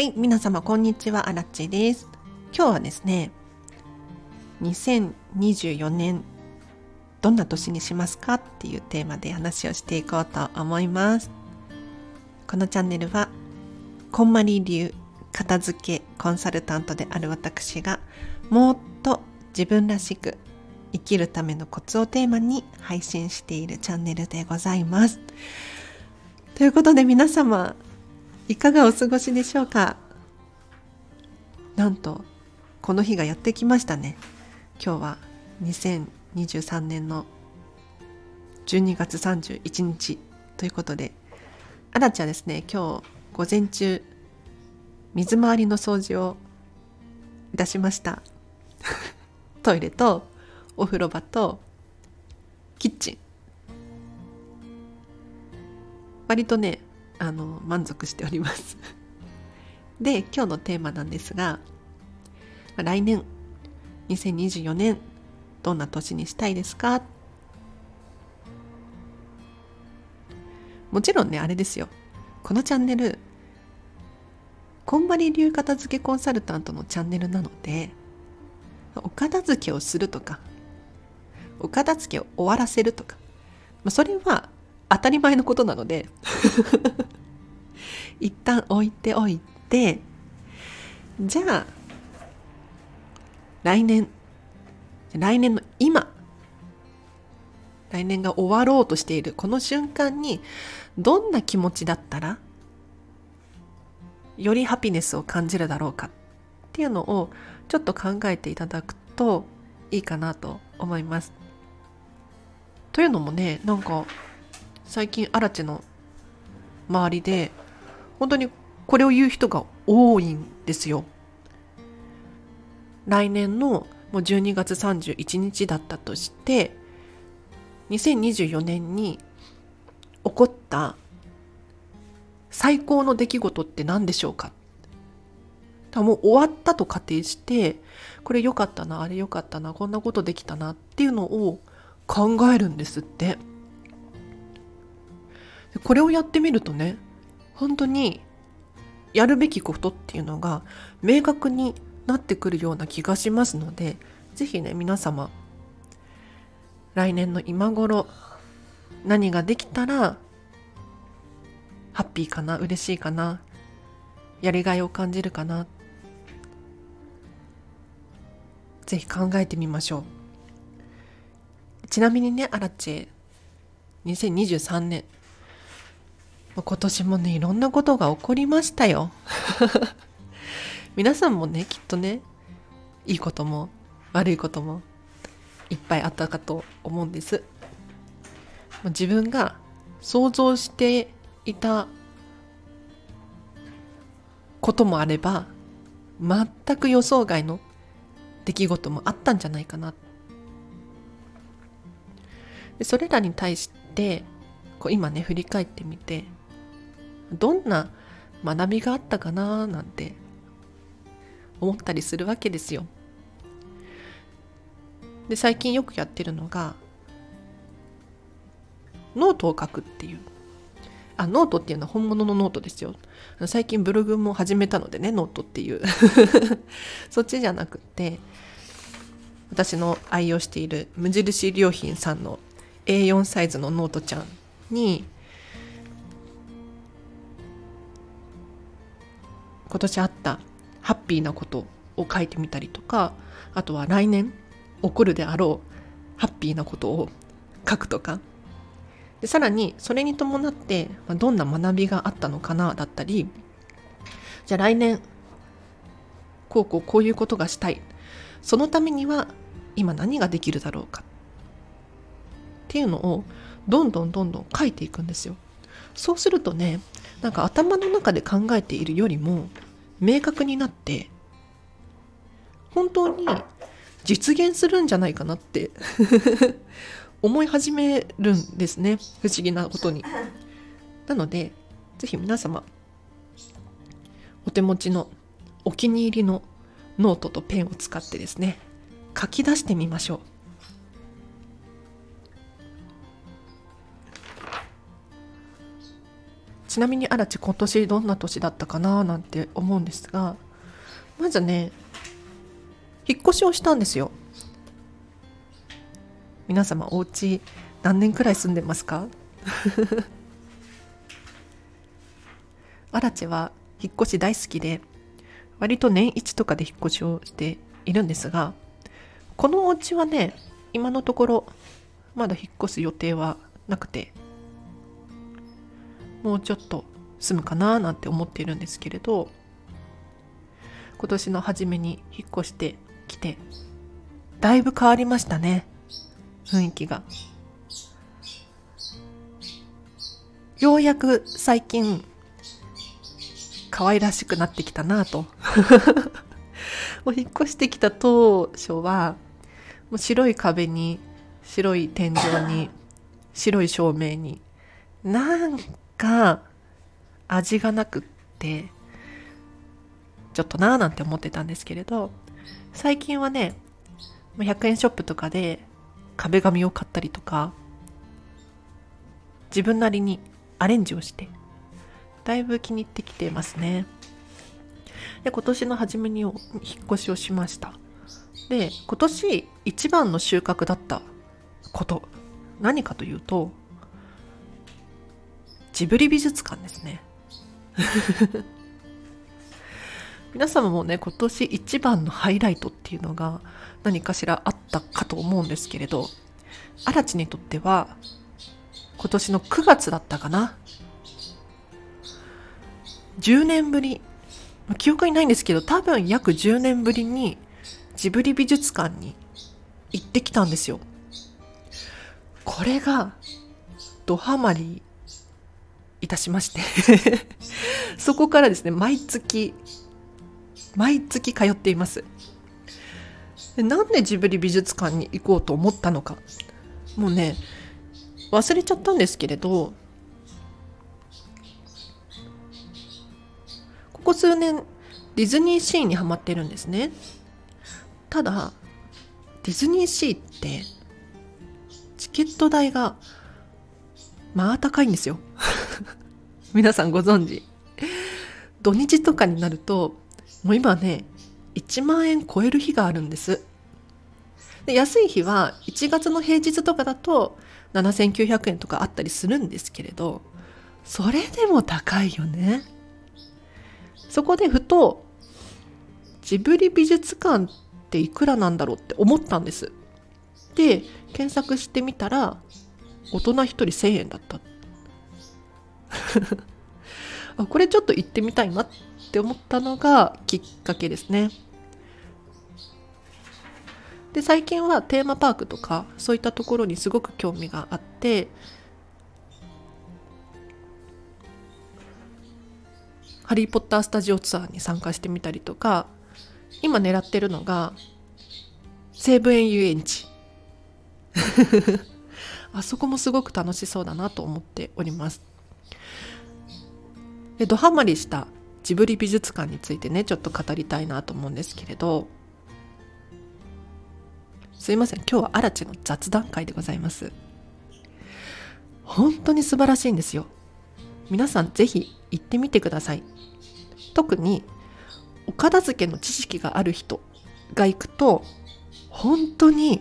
はい、皆様こんにちは、あらっちです。今日はですね、2024年どんな年にしますか？っていうテーマで話をしていこうと思います。このチャンネルは、こんまり流片付けコンサルタントである私がもっと自分らしく生きるためのコツをテーマに配信しているチャンネルでございます。ということで皆様いかがお過ごしでしょうか？なんとこの日がやってきましたね。今日は2023年の12月31日ということであらちゃんですね今日午前中水回りの掃除をいたしました。トイレとお風呂場とキッチン。割とねあの満足しております。で今日のテーマなんですが来年2024年どんな年にしたいですか？もちろんねあれですよ。このチャンネルこんまり流片付けコンサルタントのチャンネルなのでお片付けをするとかお片付けを終わらせるとかまあそれは当たり前のことなので 一旦置いておいてじゃあ来年来年の今来年が終わろうとしているこの瞬間にどんな気持ちだったらよりハピネスを感じるだろうかっていうのをちょっと考えていただくといいかなと思います。というのもねなんか最近アラチの周りで本当にこれを言う人が多いんですよ。来年のもう12月31日だったとして2024年に起こった最高の出来事って何でしょうか？もう終わったと仮定してこれ良かったなあれ良かったなこんなことできたなっていうのを考えるんですって。これをやってみるとね本当にやるべきことっていうのが明確になってくるような気がしますので是非ね皆様来年の今頃何ができたらハッピーかな嬉しいかなやりがいを感じるかな是非考えてみましょう。ちなみにねアラチェ2023年今年もねいろんなことが起こりましたよ。皆さんもねきっとねいいことも悪いこともいっぱいあったかと思うんです。自分が想像していたこともあれば全く予想外の出来事もあったんじゃないかな。それらに対してこう今ね振り返ってみてどんな学びがあったかななんて思ったりするわけですよ。で最近よくやってるのがノートを書くっていう。あノートっていうのは本物のノートですよ。最近ブログも始めたのでねノートっていう。そっちじゃなくて私の愛用している無印良品さんの A4 サイズのノートちゃんに今年あったハッピーなことを書いてみたりとかあとは来年起こるであろうハッピーなことを書くとか。でさらにそれに伴ってどんな学びがあったのかなだったりじゃあ来年こうこうこういうことがしたい。そのためには今何ができるだろうか。っていうのをどんどんどんどん書いていくんですよ。そうするとねなんか頭の中で考えているよりも明確になって本当に実現するんじゃないかなって 思い始めるんですね不思議なことに。なので是非皆様お手持ちのお気に入りのノートとペンを使ってですね書き出してみましょう。ちなみに荒地今年どんな年だったかななんて思うんですがまずね引っ越しをしたんですよ。皆様お家何年くらい住んでますか？荒地は引っ越し大好きで割と年一とかで引っ越しをしているんですがこのお家はね今のところまだ引っ越す予定はなくてもうちょっと住むかななんて思っているんですけれど今年の初めに引っ越してきてだいぶ変わりましたね雰囲気が。ようやく最近可愛らしくなってきたなと。もう引っ越してきた当初はもう白い壁に白い天井に白い照明になんか味がなくってちょっとなーなんて思ってたんですけれど最近はね100円ショップとかで壁紙を買ったりとか自分なりにアレンジをしてだいぶ気に入ってきてますね。で今年の初めに引っ越しをしました。で今年一番の収穫だったこと何かというとジブリ美術館ですね。皆様もね今年一番のハイライトっていうのが何かしらあったかと思うんですけれど荒地にとっては今年の9月だったかな。10年ぶり。記憶にないんですけど多分約10年ぶりにジブリ美術館に行ってきたんですよ。これがドハマりいたしまして。そこからですね毎月毎月通っています。なんでジブリ美術館に行こうと思ったのか。もうね忘れちゃったんですけれどここ数年ディズニーシーにはまってるんですね。ただディズニーシーってチケット代がまあ高いんですよ。皆さんご存知。土日とかになるともう今ね1万円超える日があるんです。で安い日は1月の平日とかだと7900円とかあったりするんですけれどそれでも高いよね。そこでふとジブリ美術館っていくらなんだろうって思ったんです。で検索してみたら大人1人1000円だった。って あこれちょっと行ってみたいなって思ったのがきっかけですね。で最近はテーマパークとかそういったところにすごく興味があってハリー・ポッタースタジオツアーに参加してみたりとか今狙ってるのが西武園遊園地。あそこもすごく楽しそうだなと思っております。でドハマりしたジブリ美術館についてねちょっと語りたいなと思うんですけれど。すいません。今日は荒地の雑談会でございます。本当に素晴らしいんですよ。皆さんぜひ行ってみてください。特にお片付けの知識がある人が行くと本当に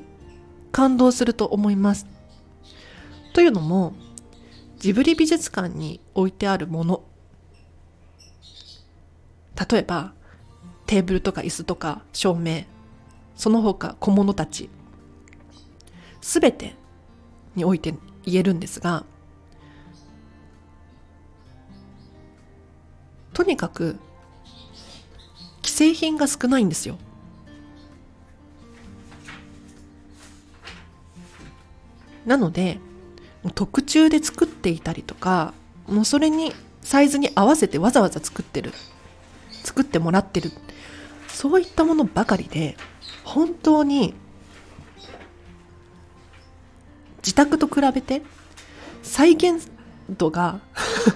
感動すると思います。というのもジブリ美術館に置いてあるもの例えばテーブルとか椅子とか照明その他小物たち全てにおいて言えるんですがとにかく既製品が少ないんですよ。なので特注で作っていたりとかもうそれにサイズに合わせてわざわざ作ってる。作ってもらってる。そういったものばかりで本当に自宅と比べて再現度が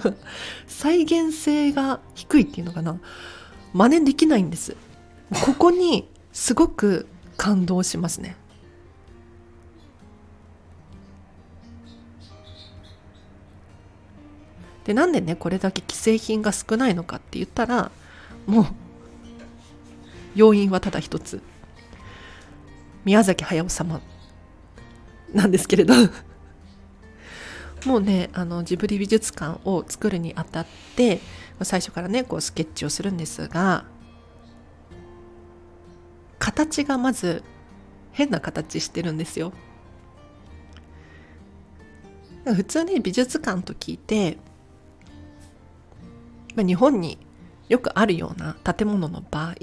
再現性が低いっていうのかな。真似できないんです。ここにすごく感動しますね。でなんでねこれだけ既製品が少ないのかって言ったらもう要因はただ一つ。宮崎駿様。なんですけれど。もうねあのジブリ美術館を作るにあたって最初からねこうスケッチをするんですが形がまず変な形してるんですよ。普通ね美術館と聞いて、まあ、日本によくあるような建物の場合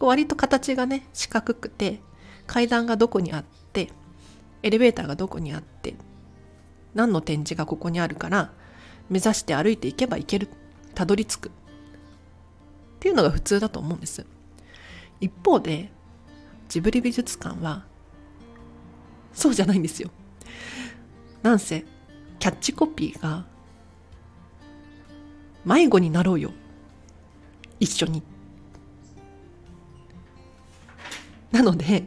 割と形がね四角くて階段がどこにあってエレベーターがどこにあって何の展示がここにあるから目指して歩いていけば行けるたどり着く。っていうのが普通だと思うんです。一方でジブリ美術館はそうじゃないんですよ。なんせキャッチコピーが迷子になろうよ。一緒に。なので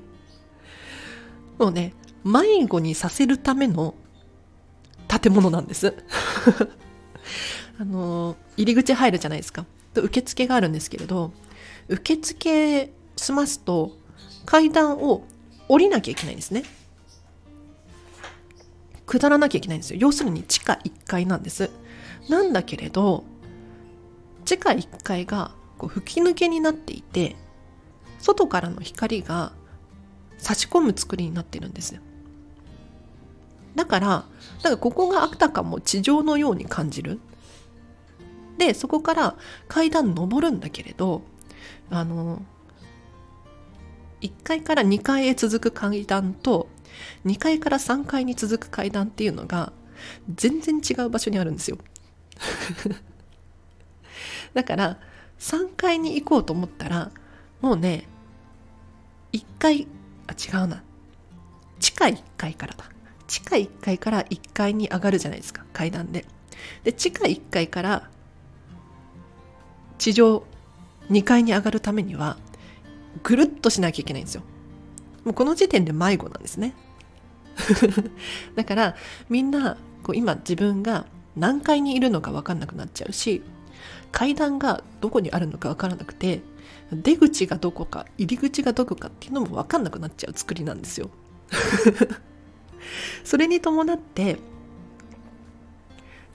もうね迷子にさせるための建物なんです。あの入り口入るじゃないですか。受付があるんですけれど受付済ますと階段を降りなきゃいけないんですね。下らなきゃいけないんですよ。要するに地下1階なんです。なんだけれど地下1階がこう吹き抜けになっていて外からの光が差し込む作りになってるんですよ。だからだからここがあたかも地上のように感じる。でそこから階段登るんだけれどあの1階から2階へ続く階段と2階から3階に続く階段っていうのが全然違う場所にあるんですよ。だから3階に行こうと思ったらもうね1階あ違うな。地下1階からだ。地下1階から1階に上がるじゃないですか階段で。で地下1階から地上2階に上がるためにはぐるっとしなきゃいけないんですよ。もうこの時点で迷子なんですね。だからみんなこう今自分が何階にいるのか分かんなくなっちゃうし階段がどこにあるのか分からなくて出口がどこか入り口がどこかっていうのも分かんなくなっちゃう作りなんですよ。それに伴って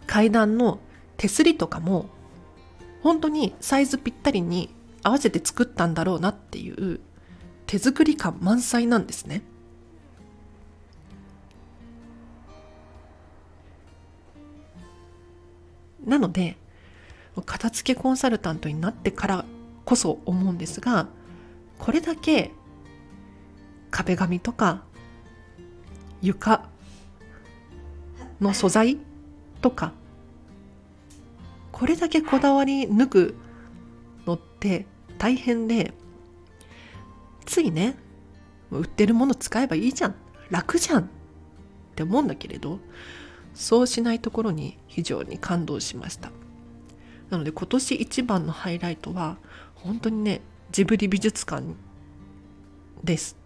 階段の手すりとかも本当にサイズぴったりに合わせて作ったんだろうなっていう手作り感満載なんですね。なので片付けコンサルタントになってからこそ思うんですがこれだけ壁紙とか床の素材とかこれだけこだわり抜くのって大変でついね売ってるもの使えばいいじゃん楽じゃんって思うんだけれどそうしないところに非常に感動しました。なので今年一番のハイライトは本当にねジブリ美術館です。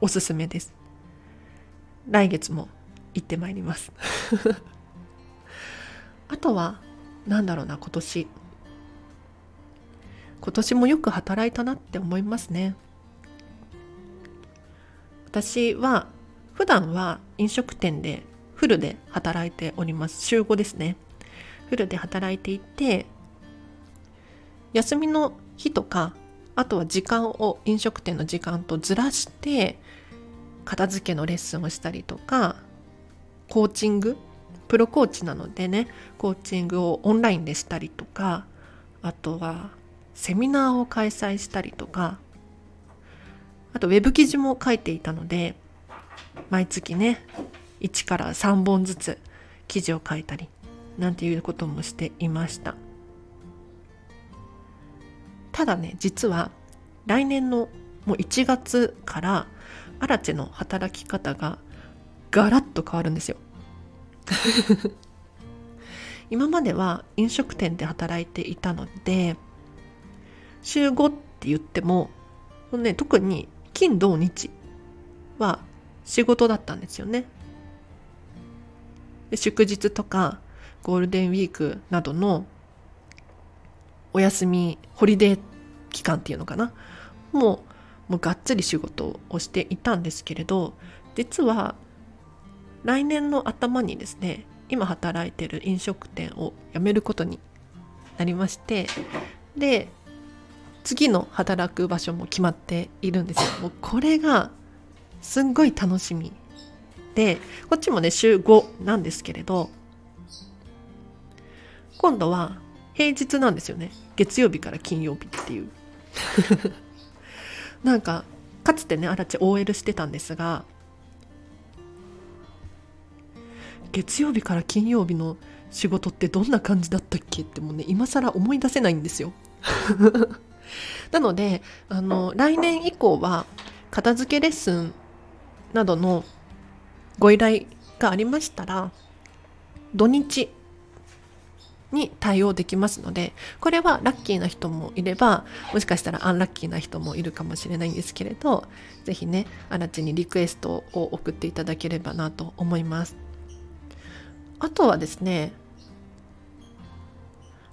おすすめです。来月も行ってまいります。あとは何だろうな今年。今年もよく働いたなって思いますね。私は普段は飲食店でフルで働いております。週5ですね。フルで働いていて休みの日とかあとは時間を飲食店の時間とずらして片付けのレッスンをしたりとかコーチングプロコーチなのでねコーチングをオンラインでしたりとかあとはセミナーを開催したりとかあとウェブ記事も書いていたので毎月ね1から3本ずつ記事を書いたりなんていうこともしていましたただね実は来年のもう1月からアラチェの働き方がガラッと変わるんですよ 今までは飲食店で働いていたので週5って言っても、ね、特に金土日は仕事だったんですよね。で祝日とかゴールデンウィークなどのお休みホリデー期間っていうのかな？もうもうがっつり仕事をしていたんですけれど実は来年の頭にですね今働いてる飲食店を辞めることになりましてで次の働く場所も決まっているんですよ。もうこれがすんごい楽しみでこっちもね週5なんですけれど今度は平日なんですよね。月曜日から金曜日っていう。なんかかつてねあらち OL してたんですが月曜日から金曜日の仕事ってどんな感じだったっけってもうね今更思い出せないんですよ。なのであの来年以降は片付けレッスンなどのご依頼がありましたら土日に対応できますのでこれはラッキーな人もいればもしかしたらアンラッキーな人もいるかもしれないんですけれど是非ねあらちにリクエストを送っていただければなと思います。あとはですね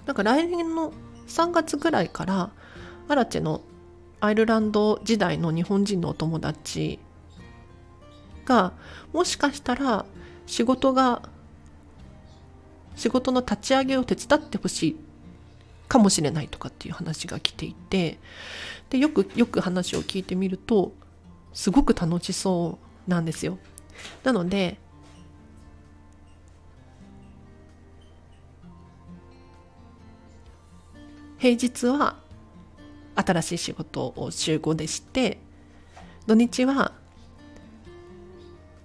なんか来年の3月ぐらいからアラチェのアイルランド時代の日本人のお友達がもしかしたら仕事が仕事の立ち上げを手伝ってほしいかもしれないとかっていう話が来ていてでよくよく話を聞いてみるとすごく楽しそうなんですよ。なので平日は新しい仕事を週5でして土日は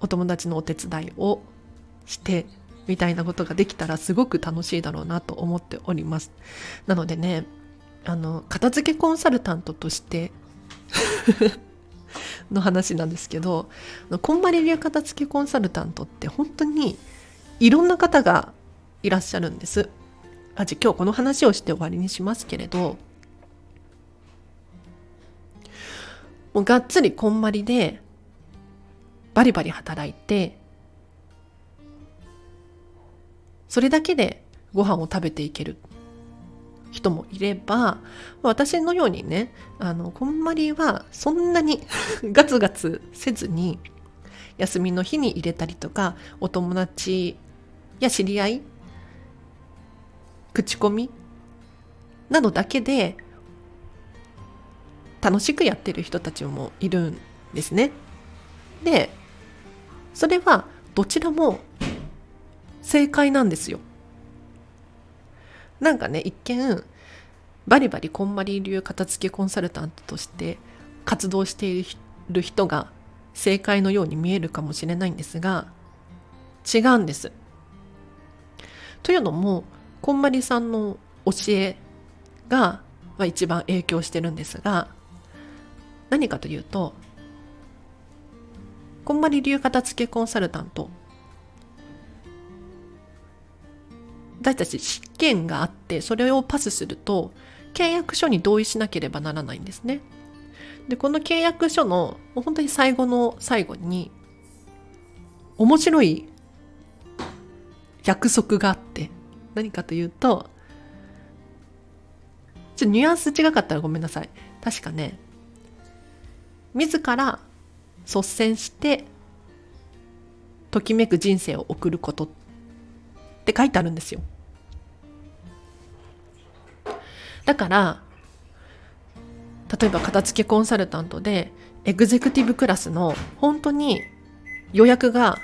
お友達のお手伝いをしてみたいなことができたらすごく楽しいだろうなと思っております。なのでねあの片付けコンサルタントとして の話なんですけどこんまり流片付けコンサルタントって本当にいろんな方がいらっしゃるんです。あじゃ今日この話をして終わりにしますけれどもうがっつりこんまりでバリバリ働いてそれだけでご飯を食べていける人もいれば私のようにねあのこんまりはそんなに ガツガツせずに休みの日に入れたりとかお友達や知り合い口コミなどだけで楽しくやってる人たちもいるんですね。でそれはどちらも正解なんですよ。なんかね一見バリバリこんまり流片付けコンサルタントとして活動している人が正解のように見えるかもしれないんですが違うんです。というのもこんまりさんの教えが、まあ、一番影響してるんですが何かというとこんまり流片付けコンサルタント私たち試験があってそれをパスすると契約書に同意しなければならないんですね。でこの契約書の本当に最後の最後に面白い約束があって何かというとちょっとニュアンス違かったらごめんなさい確かね自ら率先してときめく人生を送ることって書いてあるんですよ。だから例えば片付けコンサルタントでエグゼクティブクラスの本当に予約が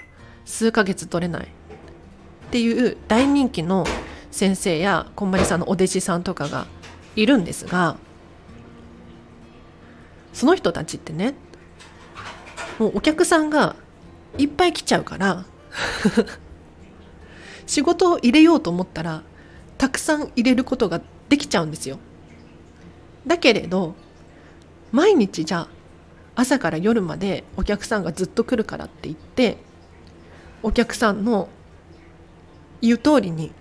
数ヶ月取れないっていう大人気の先生やこんまりさんのお弟子さんとかがいるんですがその人たちってねもうお客さんがいっぱい来ちゃうから 仕事を入れようと思ったらたくさん入れることができちゃうんですよ。だけれど毎日じゃあ朝から夜までお客さんがずっと来るからって言ってお客さんの言う通りに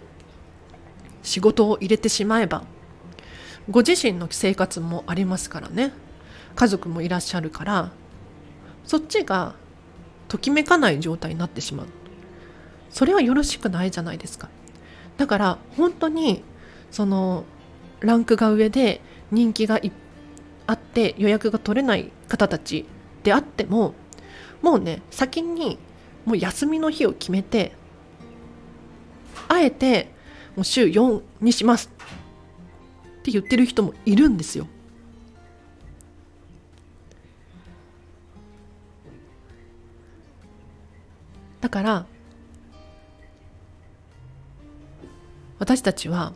仕事を入れてしまえばご自身の生活もありますからね家族もいらっしゃるからそっちがときめかない状態になってしまうそれはよろしくないじゃないですかだから本当にそのランクが上で人気があって予約が取れない方たちであってももうね先にもう休みの日を決めてあえてもう週4にしますって言ってる人もいるんですよ。だから私たちは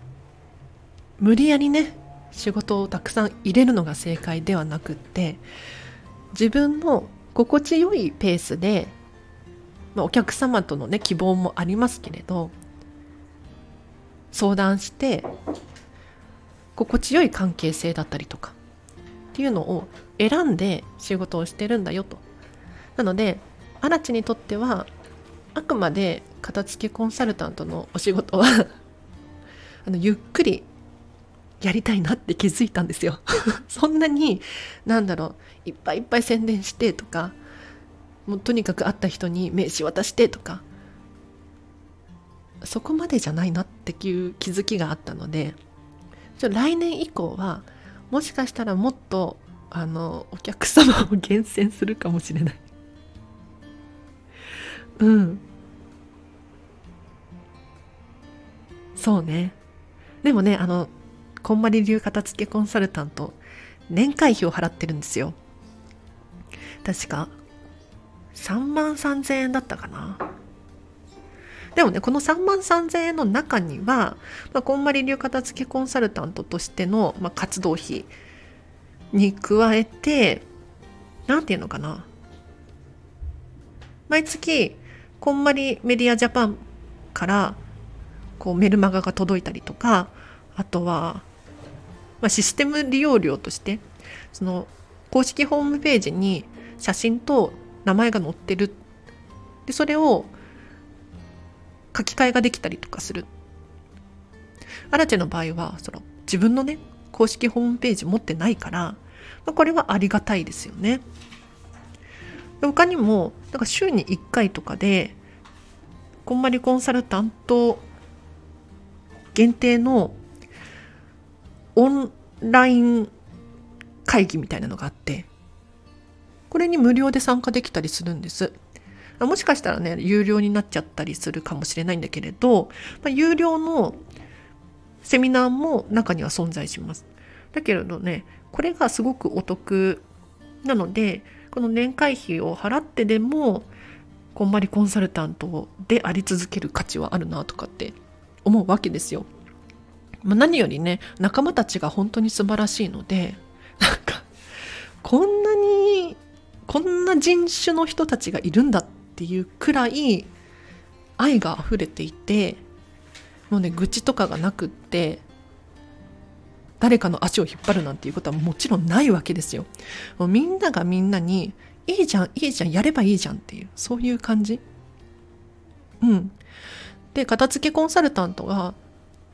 無理やりね仕事をたくさん入れるのが正解ではなくって自分の心地よいペースで、まあ、お客様とのね希望もありますけれど相談して心地よい関係性だったりとかっていうのを選んで仕事をしてるんだよと。なので荒地にとってはあくまで片付けコンサルタントのお仕事は あのゆっくりやりたいなって気づいたんですよ。そんなになんだろういっぱいいっぱい宣伝してとかもうとにかく会った人に名刺渡してとかそこまでじゃないなっていう気づきがあったのでちょ来年以降はもしかしたらもっとあのお客様を厳選するかもしれない。うん。そうね。でもねあのこんまり流片付けコンサルタント年会費を払ってるんですよ。確か。3万3000円だったかな。でもねこの3万3000円の中には、まあ、こんまり流片付けコンサルタントとしての、まあ、活動費に加えて何て言うのかな。毎月こんまりメディアジャパンからこうメルマガが届いたりとかあとはまあ、システム利用料としてその公式ホームページに写真と名前が載ってる。でそれを書き換えができたりとかする。アラチェの場合はその自分のね公式ホームページ持ってないから、まあ、これはありがたいですよね。他にもなんか週に1回とかでこんまりコンサルタント限定のオンライン会議みたいなのがあってこれに無料で参加できたりするんです。もしかしたらね有料になっちゃったりするかもしれないんだけれど、まあ、有料のセミナーも中には存在します。だけれどねこれがすごくお得なのでこの年会費を払ってでもこんまりコンサルタントであり続ける価値はあるなとかって思うわけですよ。まあ、何よりね仲間たちが本当に素晴らしいのでなんかこんなにこんな人種の人たちがいるんだっていうくらい愛が溢れていてもうね愚痴とかがなくって誰かの足を引っ張るなんていうことはもちろんないわけですよ。もうみんながみんなにいいじゃんいいじゃんやればいいじゃんっていうそういう感じ。うん。で片付けコンサルタントが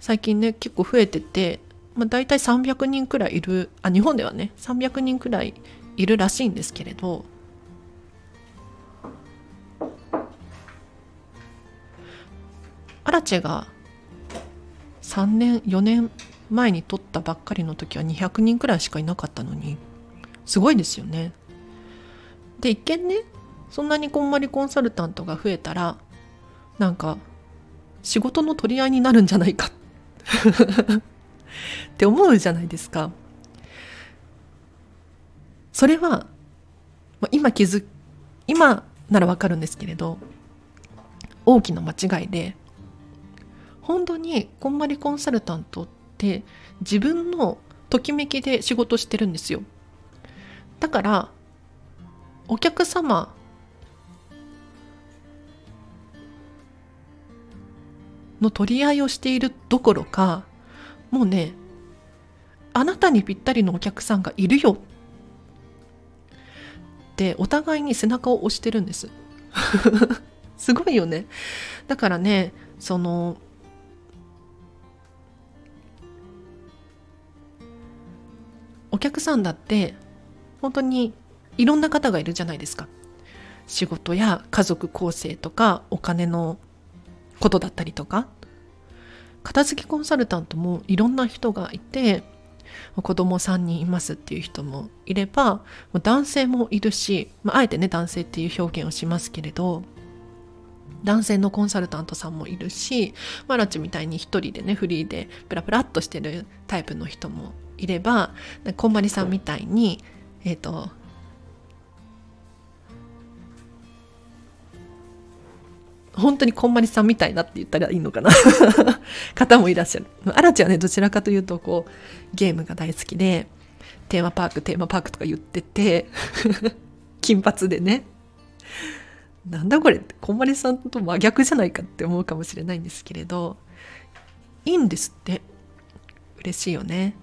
最近ね結構増えてて、まあ、大体300人くらいいるあ日本ではね300人くらいいるらしいんですけれどアラチェが3年4年前に取ったばっかりの時は200人くらいしかいなかったのにすごいですよね。で一見ねそんなにこんまりコンサルタントが増えたらなんか仕事の取り合いになるんじゃないか って思うじゃないですか。それは、ま今気づ今ならわかるんですけれど大きな間違いで本当にこんまりコンサルタントって自分のときめきで仕事してるんですよ。だからお客様の取り合いをしているどころかもうねあなたにぴったりのお客さんがいるよ。ってお互いに背中を押してるんです。すごいよね。だからねそのお客さんだって本当にいろんな方がいるじゃないですか。仕事や家族構成とかお金のことだったりとか。片付けコンサルタントもいろんな人がいて子供3人いますっていう人もいれば男性もいるし、まあ、あえてね男性っていう表現をしますけれど男性のコンサルタントさんもいるしマラチみたいに一人でねフリーでプラプラっとしてるタイプの人もいればこんまりさんみたいにえっ、ー、と本当にこんまりさんみたいなって言ったらいいのかな？方もいらっしゃる。アラチはね、どちらかというと、こう、ゲームが大好きで、テーマパーク、テーマパークとか言ってて 金髪でね。なんだこれ、こんまりさんと真逆じゃないかって思うかもしれないんですけれど、いいんですって。嬉しいよね。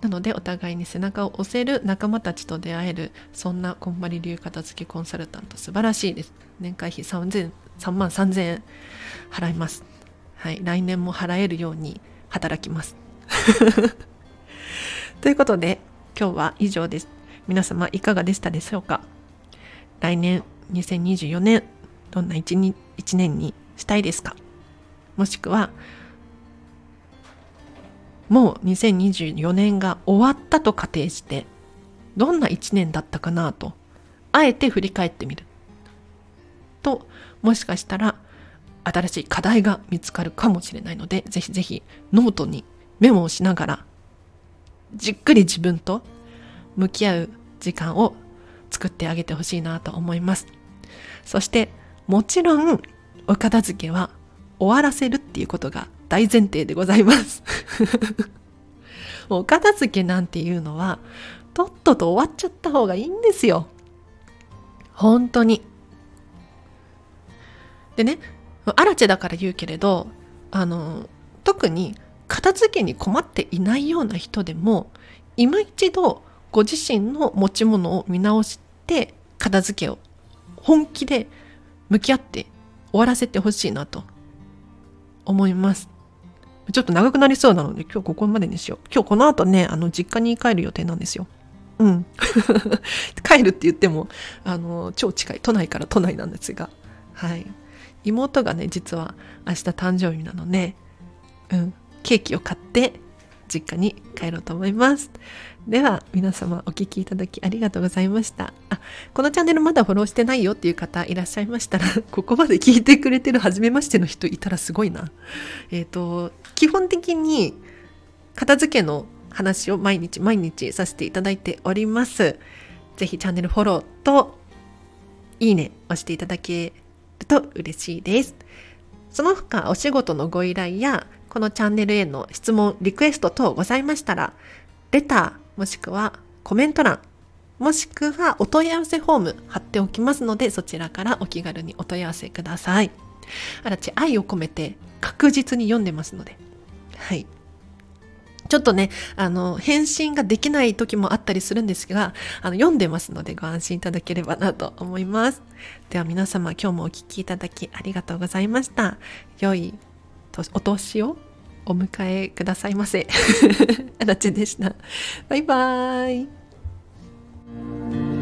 なのでお互いに背中を押せる仲間たちと出会えるそんなこんまり流片付けコンサルタント素晴らしいです。年会費3 3万3000円払います。はい。来年も払えるように働きます。ということで今日は以上です。皆様いかがでしたでしょうか？来年2024年どんな 1, 1年にしたいですか？もしくはもう2024年が終わったと仮定してどんな1年だったかなとあえて振り返ってみる。ともしかしたら新しい課題が見つかるかもしれないのでぜひぜひノートにメモをしながらじっくり自分と向き合う時間を作ってあげてほしいなと思います。そしてもちろんお片付けは終わらせるっていうことが大前提でございます。お片付けなんていうのはとっとと終わっちゃった方がいいんですよ。本当に。でねアラチェだから言うけれどあの特に片付けに困っていないような人でも今一度ご自身の持ち物を見直して片付けを本気で向き合って終わらせてほしいなと思いますちょっと長くなりそうなので今日ここまでにしよう。今日この後ね、あの、実家に帰る予定なんですよ。うん。帰るって言っても、あの、超近い。都内から都内なんですが。はい。妹がね、実は明日誕生日なので、うん。ケーキを買って実家に帰ろうと思います。では、皆様お聴きいただきありがとうございました。あ、このチャンネルまだフォローしてないよっていう方いらっしゃいましたら、ここまで聞いてくれてる初めましての人いたらすごいな。えっ、ー、と、基本的に片付けの話を毎日毎日させていただいております。ぜひチャンネルフォローといいね押していただけると嬉しいです。その他お仕事のご依頼やこのチャンネルへの質問、リクエスト等ございましたら、レターもしくはコメント欄、もしくはお問い合わせフォーム貼っておきますので、そちらからお気軽にお問い合わせください。あらち、愛を込めて確実に読んでますので。はい。ちょっとね、あの、返信ができない時もあったりするんですが、あの、読んでますのでご安心いただければなと思います。では皆様今日もお聴きいただきありがとうございました。良いお年をお迎えくださいませ。あらちでした。バイバーイ。